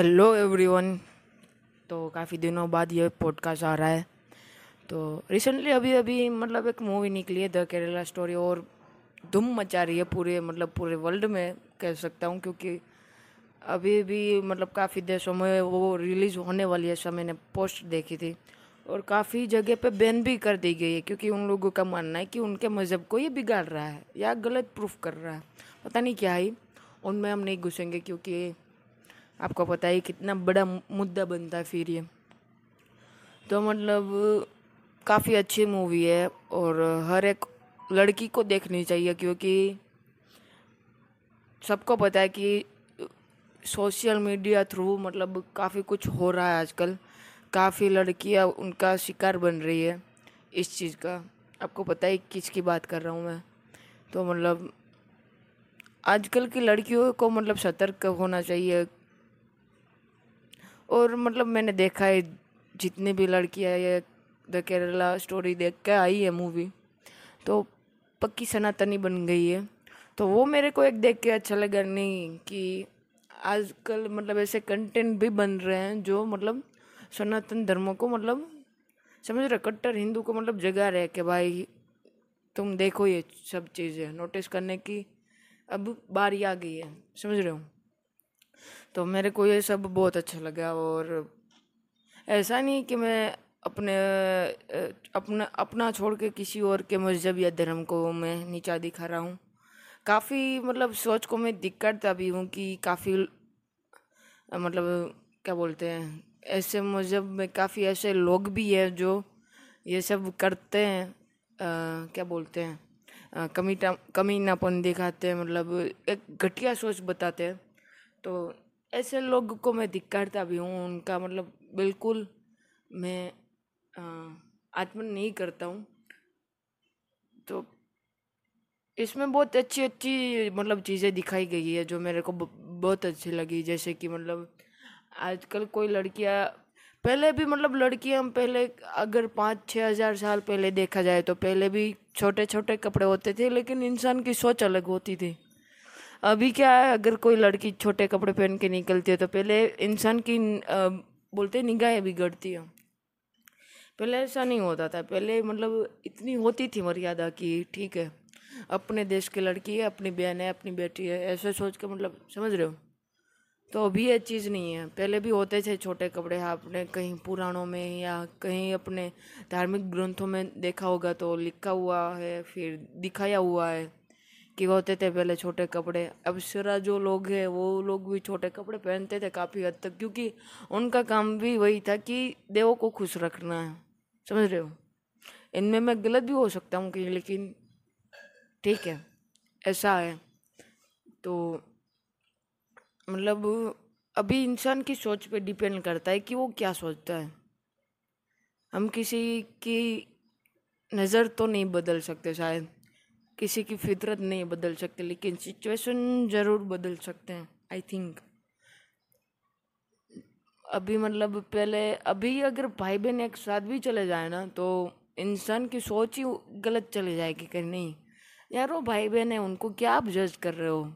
Hello everyone. तो काफ़ी दिनों बाद ये पॉडकास्ट आ रहा है। तो रिसेंटली अभी अभी मतलब एक मूवी निकली है द केरला स्टोरी और धूम मचा रही है पूरे मतलब पूरे वर्ल्ड में, कह सकता हूँ, क्योंकि अभी भी मतलब काफ़ी देशों में वो रिलीज़ होने वाली है सब मैंने पोस्ट देखी थी। और काफ़ी जगह पे बैन भी कर दी गई है, क्योंकि उन लोगों का मानना है कि उनके मज़हब को ये बिगाड़ रहा है या गलत प्रूफ कर रहा है। पता नहीं क्या है, उनमें हम नहीं घुसेंगे, क्योंकि आपको पता है कितना बड़ा मुद्दा बनता है फिर ये। तो मतलब काफ़ी अच्छी मूवी है और हर एक लड़की को देखनी चाहिए क्योंकि सबको पता है कि सोशल मीडिया थ्रू मतलब काफ़ी कुछ हो रहा है आजकल। काफ़ी लड़कियाँ उनका शिकार बन रही है इस चीज़ का। आपको पता है किसकी बात कर रहा हूँ मैं। तो मतलब आजकल की लड़कियों को मतलब सतर्क होना चाहिए। और मतलब मैंने देखा है, जितनी भी लड़कियाँ ये द केरला स्टोरी देख के आई है मूवी तो पक्की सनातनी बन गई है। तो वो मेरे को एक देख के अच्छा लगा नहीं कि आजकल मतलब ऐसे कंटेंट भी बन रहे हैं, जो मतलब सनातन धर्मों को मतलब समझ रहे कट्टर हिंदू को मतलब जगा रहे कि भाई तुम देखो ये सब चीज़ें नोटिस करने की अब बारी आ गई है, समझ रहे हो? तो मेरे को ये सब बहुत अच्छा लगा और ऐसा नहीं कि मैं अपने अपना अपना छोड़ के किसी और के मज़हब या धर्म को मैं नीचा दिखा रहा हूँ। काफ़ी मतलब सोच को मैं दिक्कत भी हूँ कि काफ़ी मतलब क्या बोलते हैं ऐसे मज़हब में काफ़ी ऐसे लोग भी हैं जो ये सब करते हैं आ, क्या बोलते हैं कमी कमी कमीनापन दिखाते हैं मतलब एक घटिया सोच बताते हैं। तो ऐसे लोग को मैं धिक्कारता भी हूँ, उनका मतलब बिल्कुल मैं आत्मन नहीं करता हूँ। तो इसमें बहुत अच्छी अच्छी मतलब चीज़ें दिखाई गई है जो मेरे को बहुत अच्छी लगी। जैसे कि मतलब आजकल कोई लड़कियाँ, पहले भी मतलब लड़कियाँ पहले अगर पाँच छः हज़ार साल पहले देखा जाए तो पहले भी छोटे छोटे कपड़े होते थे, लेकिन इंसान की सोच अलग होती थी। अभी क्या है, अगर कोई लड़की छोटे कपड़े पहन के निकलती है तो पहले इंसान की बोलते निगाहें बिगड़ती हैं। पहले ऐसा नहीं होता था। पहले मतलब इतनी होती थी मर्यादा की ठीक है, अपने देश की लड़की है, अपनी बहन है, अपनी बेटी है, ऐसे सोच के मतलब समझ रहे हो? तो अभी ये चीज़ नहीं है। पहले भी होते थे छोटे कपड़े आपने कहीं पुराणों में या कहीं अपने धार्मिक ग्रंथों में देखा होगा तो लिखा हुआ है, फिर दिखाया हुआ है। कि होते थे पहले छोटे कपड़े। अब सिरा जो लोग हैं, वो लोग भी छोटे कपड़े पहनते थे काफ़ी हद तक, क्योंकि उनका काम भी वही था कि देवों को खुश रखना है। समझ रहे हो? इनमें मैं गलत भी हो सकता हूँ कि लेकिन ठीक है, ऐसा है। तो मतलब अभी इंसान की सोच पे डिपेंड करता है कि वो क्या सोचता है। हम किसी की नज़र तो नहीं बदल सकते शायद। किसी की फितरत नहीं बदल सकते, लेकिन सिचुएशन ज़रूर बदल सकते हैं आई थिंक अभी मतलब पहले, अभी अगर भाई बहन एक साथ भी चले जाए ना तो इंसान की सोच ही गलत चली जाएगी कहीं नहीं। यार वो भाई बहन है, उनको क्या आप जज कर रहे हो?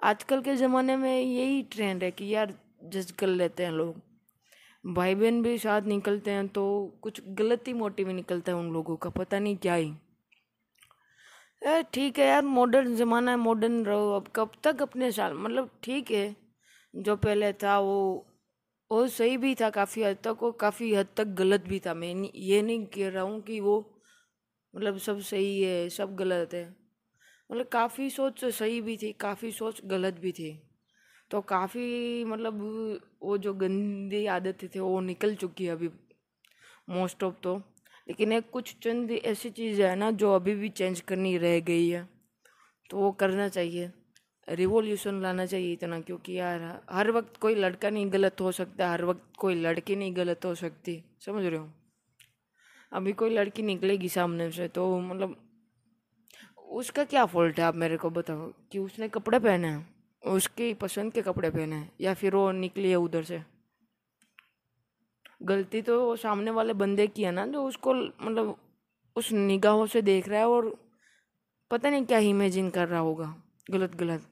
आजकल के ज़माने में यही ट्रेंड है कि यार जज कर लेते हैं लोग। भाई बहन भी साथ निकलते हैं तो कुछ गलत ही मोटिव निकलता है उन लोगों का, पता नहीं क्या ही। यार ठीक है यार मॉडर्न ज़माना है मॉडर्न रहो अब। कब तक? अपने साल मतलब ठीक है। जो पहले था वो वो सही भी था काफ़ी हद तक वो काफ़ी हद तक गलत भी था। मैं ये नहीं कह रहा हूँ कि वो मतलब सब सही है, सब गलत है। मतलब काफ़ी सोच सही भी थी, काफ़ी सोच गलत भी थी। तो काफ़ी मतलब वो जो गंदी आदतें थे, वो निकल चुकी है अभी मोस्ट ऑफ़ तो। लेकिन एक कुछ चंद ऐसी चीज़ है ना, जो अभी भी चेंज करनी रह गई है। तो वो करना चाहिए। रिवोल्यूशन लाना चाहिए इतना, क्योंकि यार, हर वक्त कोई लड़का नहीं गलत हो सकता, हर वक्त कोई लड़की नहीं गलत हो सकती। समझ रहे हो? अभी कोई लड़की निकलेगी सामने से तो मतलब उसका क्या फॉल्ट है, आप मेरे को बताओ? कि उसने कपड़े पहने हैं, उसकी पसंद के कपड़े पहने हैं, या फिर वो निकली है उधर से? गलती तो सामने वाले बंदे की है ना, जो उसको मतलब उस निगाहों से देख रहा है और पता नहीं क्या इमेजिन कर रहा होगा, गलत गलत।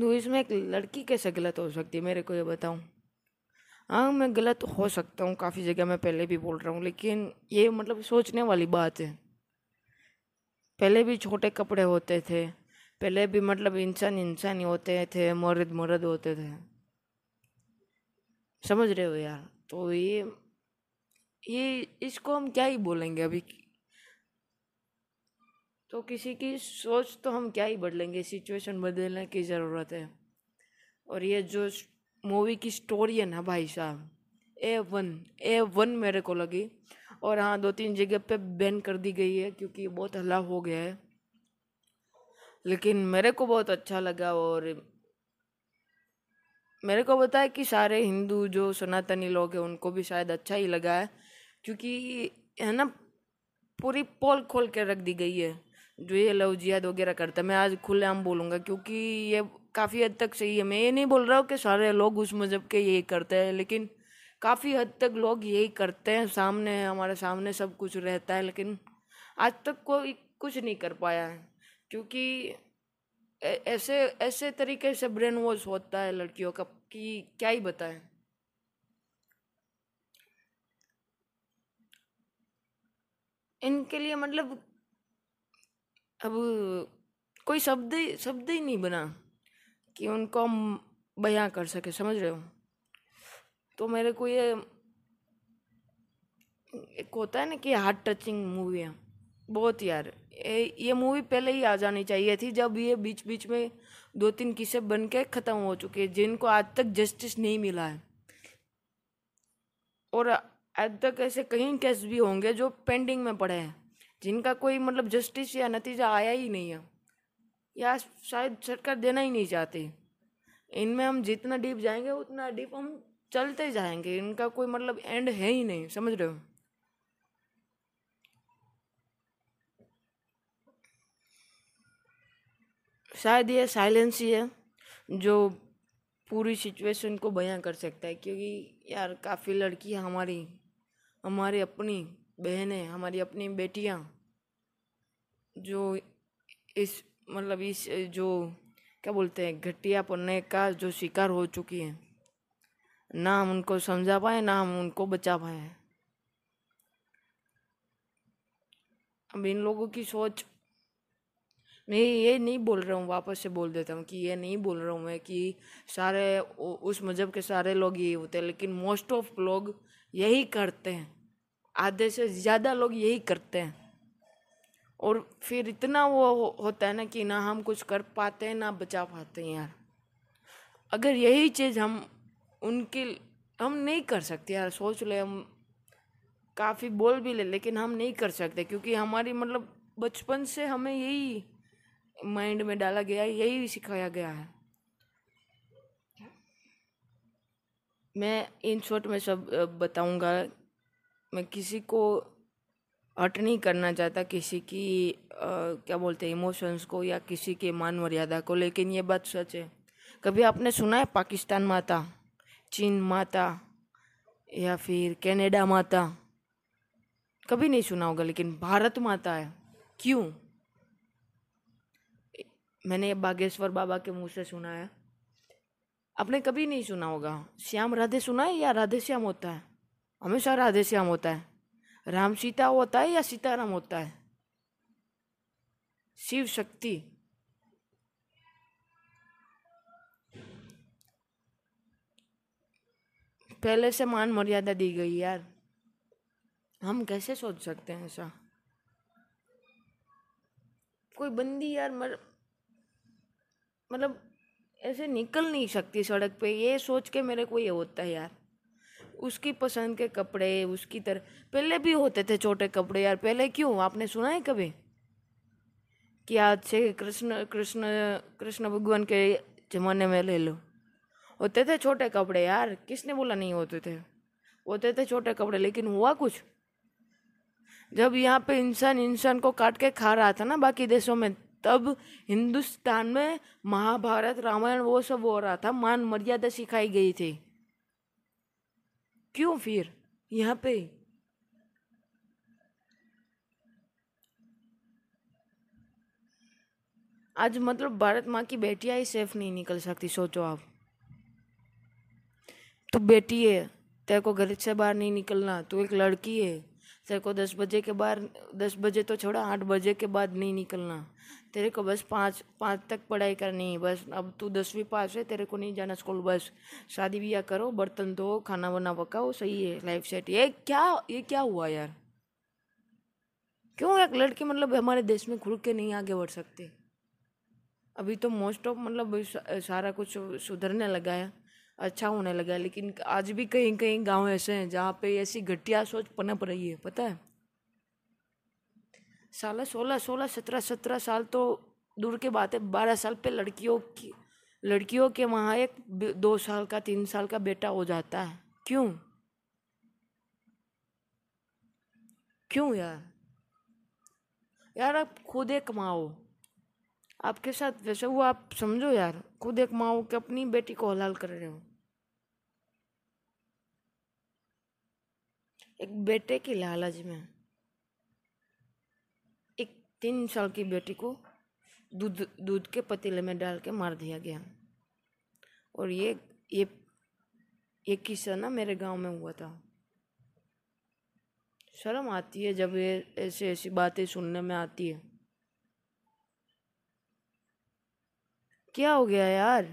तो इसमें एक लड़की कैसे गलत हो सकती है, मेरे को ये बताऊँ हाँ मैं गलत हो सकता हूँ, काफ़ी जगह मैं पहले भी बोल रहा हूँ, लेकिन ये मतलब सोचने वाली बात है। पहले भी छोटे कपड़े होते थे, पहले भी मतलब इंसान इंसान ही होते थे, मर्द मर्द होते थे। समझ रहे हो यार? तो ये ये इसको हम क्या ही बोलेंगे अभी? तो किसी की सोच तो हम क्या ही बदलेंगे सिचुएशन बदलने की ज़रूरत है। और ये जो मूवी की स्टोरी है ना भाई साहब ए वन ए वन मेरे को लगी। और हाँ दो तीन जगह पे बैन कर दी गई है क्योंकि बहुत हल्ला हो गया है। लेकिन मेरे को बहुत अच्छा लगा और मेरे को पता है कि सारे हिंदू जो सनातनी लोग हैं, उनको भी शायद अच्छा ही लगा है, क्योंकि है ना, पूरी पोल खोल के रख दी गई है। जो ये लव जिहाद वगैरह करता है, मैं आज खुलेआम बोलूँगा, क्योंकि ये काफ़ी हद तक सही है। मैं ये नहीं बोल रहा हूँ कि सारे लोग उस मज़हब के यही करते हैं, लेकिन काफ़ी हद तक लोग यही करते हैं। सामने, हमारे सामने सब कुछ रहता है, लेकिन आज तक कोई कुछ नहीं कर पाया है, क्योंकि ऐसे ऐसे तरीके से ब्रेन वॉश होता है लड़कियों का। कि क्या ही बताएँ? इनके लिए मतलब अब कोई शब्द शब्द ही नहीं बना कि उनको हम बयां कर सके, समझ रहे हो? तो मेरे को ये, एक होता है ना कि हार्ट टचिंग मूवी है। बहुत यार ये मूवी पहले ही आ जानी चाहिए थी, जब ये बीच बीच में दो तीन किस्से बन के ख़त्म हो चुके हैं, जिनको आज तक जस्टिस नहीं मिला है। और आज तक ऐसे कहीं केस भी होंगे जो पेंडिंग में पड़े हैं, जिनका कोई मतलब जस्टिस या नतीजा आया ही नहीं है। या शायद सरकार देना ही नहीं चाहती। इनमें हम जितना डीप जाएँगे, उतना डीप हम चलते जाएँगे। इनका कोई मतलब एंड है ही नहीं, समझ रहे हो? शायद ये साइलेंस ही है, जो पूरी सिचुएशन को बयां कर सकता है। क्योंकि यार, काफ़ी लड़कियाँ हमारी हमारी अपनी बहनें हमारी अपनी बेटियाँ, जो इस मतलब इस, जो, क्या बोलते हैं, घटिया पन्ने का जो शिकार हो चुकी हैं, ना हम उनको समझा पाए, ना हम उनको बचा पाए। अब इन लोगों की सोच मैं ये नहीं बोल रहा हूँ, वापस से बोल देता हूँ कि ये नहीं बोल रहा हूँ मैं कि सारे उस मज़हब के सारे लोग यही होते हैं, लेकिन मोस्ट ऑफ़ लोग यही करते हैं। आधे से ज़्यादा लोग यही करते हैं। और फिर इतना वो होता है ना कि ना हम कुछ कर पाते हैं, ना बचा पाते हैं यार। अगर यही चीज़ हम, उनके हम नहीं कर सकते यार, सोच ले हम, काफ़ी बोल भी ले, लेकिन हम नहीं कर सकते, क्योंकि हमारी मतलब बचपन से हमें यही माइंड में डाला गया यही सिखाया गया है। मैं इन शॉर्ट में सब बताऊँगा। मैं किसी को हट नहीं करना चाहता किसी की आ, क्या बोलते हैं इमोशंस को या किसी के मान मर्यादा को लेकिन ये बात सच है। कभी आपने सुना है पाकिस्तान माता चीन माता या फिर कनाडा माता? कभी नहीं सुना होगा लेकिन भारत माता है। क्यों? मैंने बागेश्वर बाबा के मुँह से सुना है। आपने कभी नहीं सुना होगा। श्याम राधे सुना है या राधे श्याम होता है? हमेशा राधे श्याम होता है। राम सीता होता है या सीताराम होता है? शिव शक्ति। पहले से मान मर्यादा दी गई यार। हम कैसे सोच सकते हैं ऐसा? कोई बंदी यार मर मतलब ऐसे निकल नहीं सकती सड़क पे, ये सोच के मेरे को ये होता है यार। उसकी पसंद के कपड़े, उसकी तरह पहले भी होते थे छोटे कपड़े यार, पहले क्यों? आपने सुना है कभी? कि आज से कृष्ण कृष्ण कृष्ण भगवान के ज़माने में ले लो। होते थे छोटे कपड़े यार, किसने बोला नहीं होते थे? होते थे छोटे कपड़े, लेकिन हुआ कुछ? जब यहाँ पे इंसान इंसान को काट के खा रहा था ना बाकी देशों में तब हिंदुस्तान में महाभारत, रामायण, वो सब हो रहा था। मान मर्यादा सिखाई गई थी। क्यों फिर? यहाँ पे। आज मतलब भारत माँ की बेटियाँ ही सेफ़ नहीं निकल सकती, सोचो आप। तू बेटी है, तेरे को घर से बाहर नहीं निकलना, तू एक लड़की है। तेरे को दस बजे के बाद, दस बजे तो छोड़ा, आठ बजे के बाद नहीं निकलना। तेरे को बस पाँच पाँच तक पढ़ाई करनी है, बस। अब तू दसवीं पास है, तेरे को नहीं जाना स्कूल, बस। शादी ब्याह करो, बर्तन धो, खाना वाना पकाओ, सही है लाइफ सेट ये क्या ये क्या हुआ यार? क्यों एक लड़की मतलब हमारे देश में खुल के नहीं आगे बढ़ सकते? अभी तो मोस्ट ऑफ़ मतलब सारा कुछ सुधरने लगा है। अच्छा होने लगा लेकिन आज भी कहीं कहीं गाँव ऐसे हैं जहाँ पे ऐसी घटिया सोच पनप रही है, पता है? साल सोलह सोलह, सत्रह सत्रह साल तो दूर के बात है। बारह साल पे लड़कियों की, लड़कियों के वहाँ एक दो साल का, तीन साल का बेटा हो जाता है। क्यों? क्यों यार? यार आप खुद एक कमाओ। आपके साथ वैसे वो आप समझो यार। खुद एक माँ हो के अपनी बेटी को हलाल कर रहे हो। एक बेटे की लालच में, एक तीन साल की बेटी को दूध दूध के पतीले में डाल के मार दिया गया। और ये ये ये किस्सा ना मेरे गाँव में हुआ था। शर्म आती है जब ये ऐसी ऐसी बातें सुनने में आती है। क्या हो गया यार?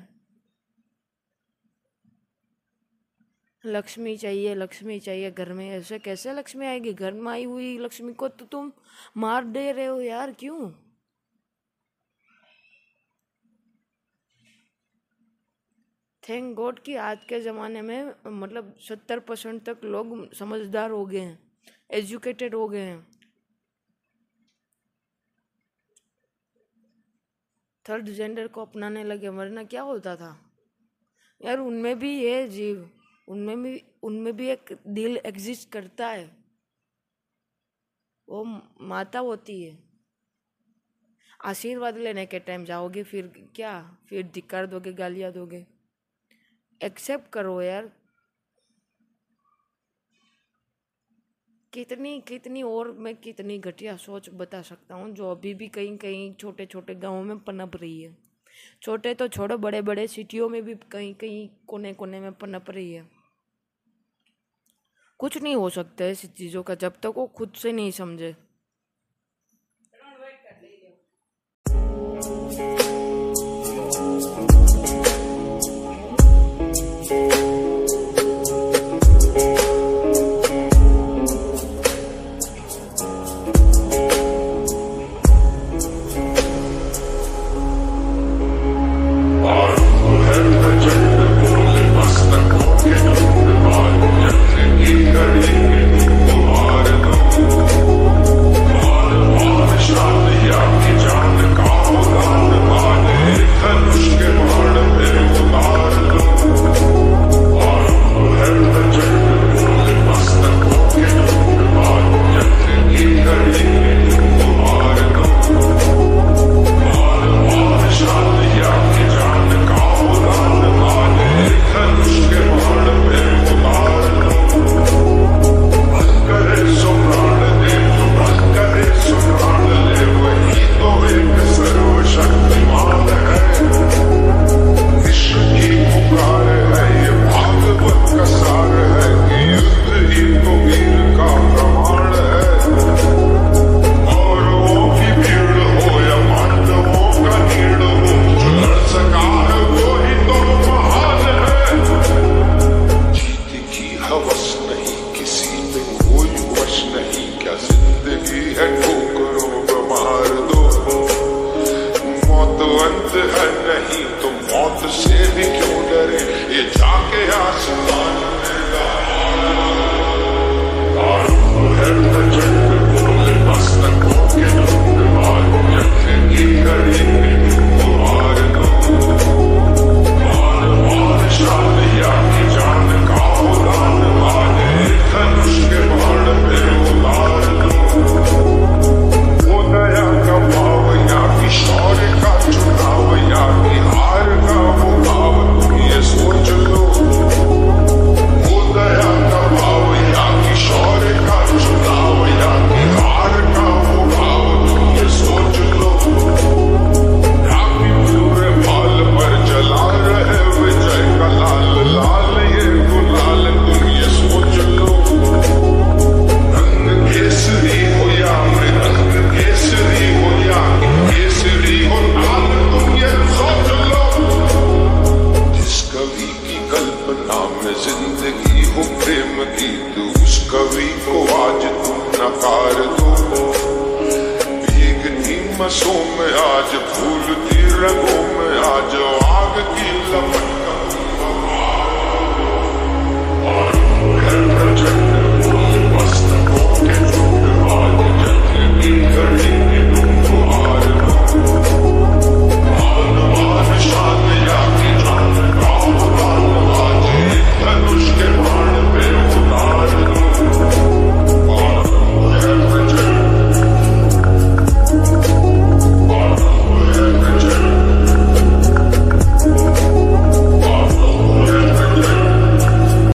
लक्ष्मी चाहिए लक्ष्मी चाहिए घर में। ऐसे कैसे लक्ष्मी आएगी? घर में आई हुई लक्ष्मी को तो तुम मार दे रहे हो यार, क्यों? थैंक गॉड कि आज के ज़माने में मतलब सत्तर परसेंट तक लोग समझदार हो गए हैं एजुकेटेड हो गए हैं। थर्ड जेंडर को अपनाने लगे वरना क्या होता था? यार, उनमें भी है जीव, उनमें भी उनमें भी एक दिल एग्जिस्ट करता है। वो माता होती है। आशीर्वाद लेने के टाइम जाओगे, फिर क्या? फिर धिक्कार दोगे, गालियाँ दोगे। एक्सेप्ट करो यार। कितनी कितनी और मैं कितनी घटिया सोच बता सकता हूँ, जो अभी भी कहीं कहीं छोटे छोटे गाँवों में पनप रही है। छोटे तो छोड़ो बड़े बड़े सिटियों में भी कहीं कहीं कोने कोने में पनप रही है। कुछ नहीं हो सकता है इस चीज़ों का, जब तक वो खुद से नहीं समझे।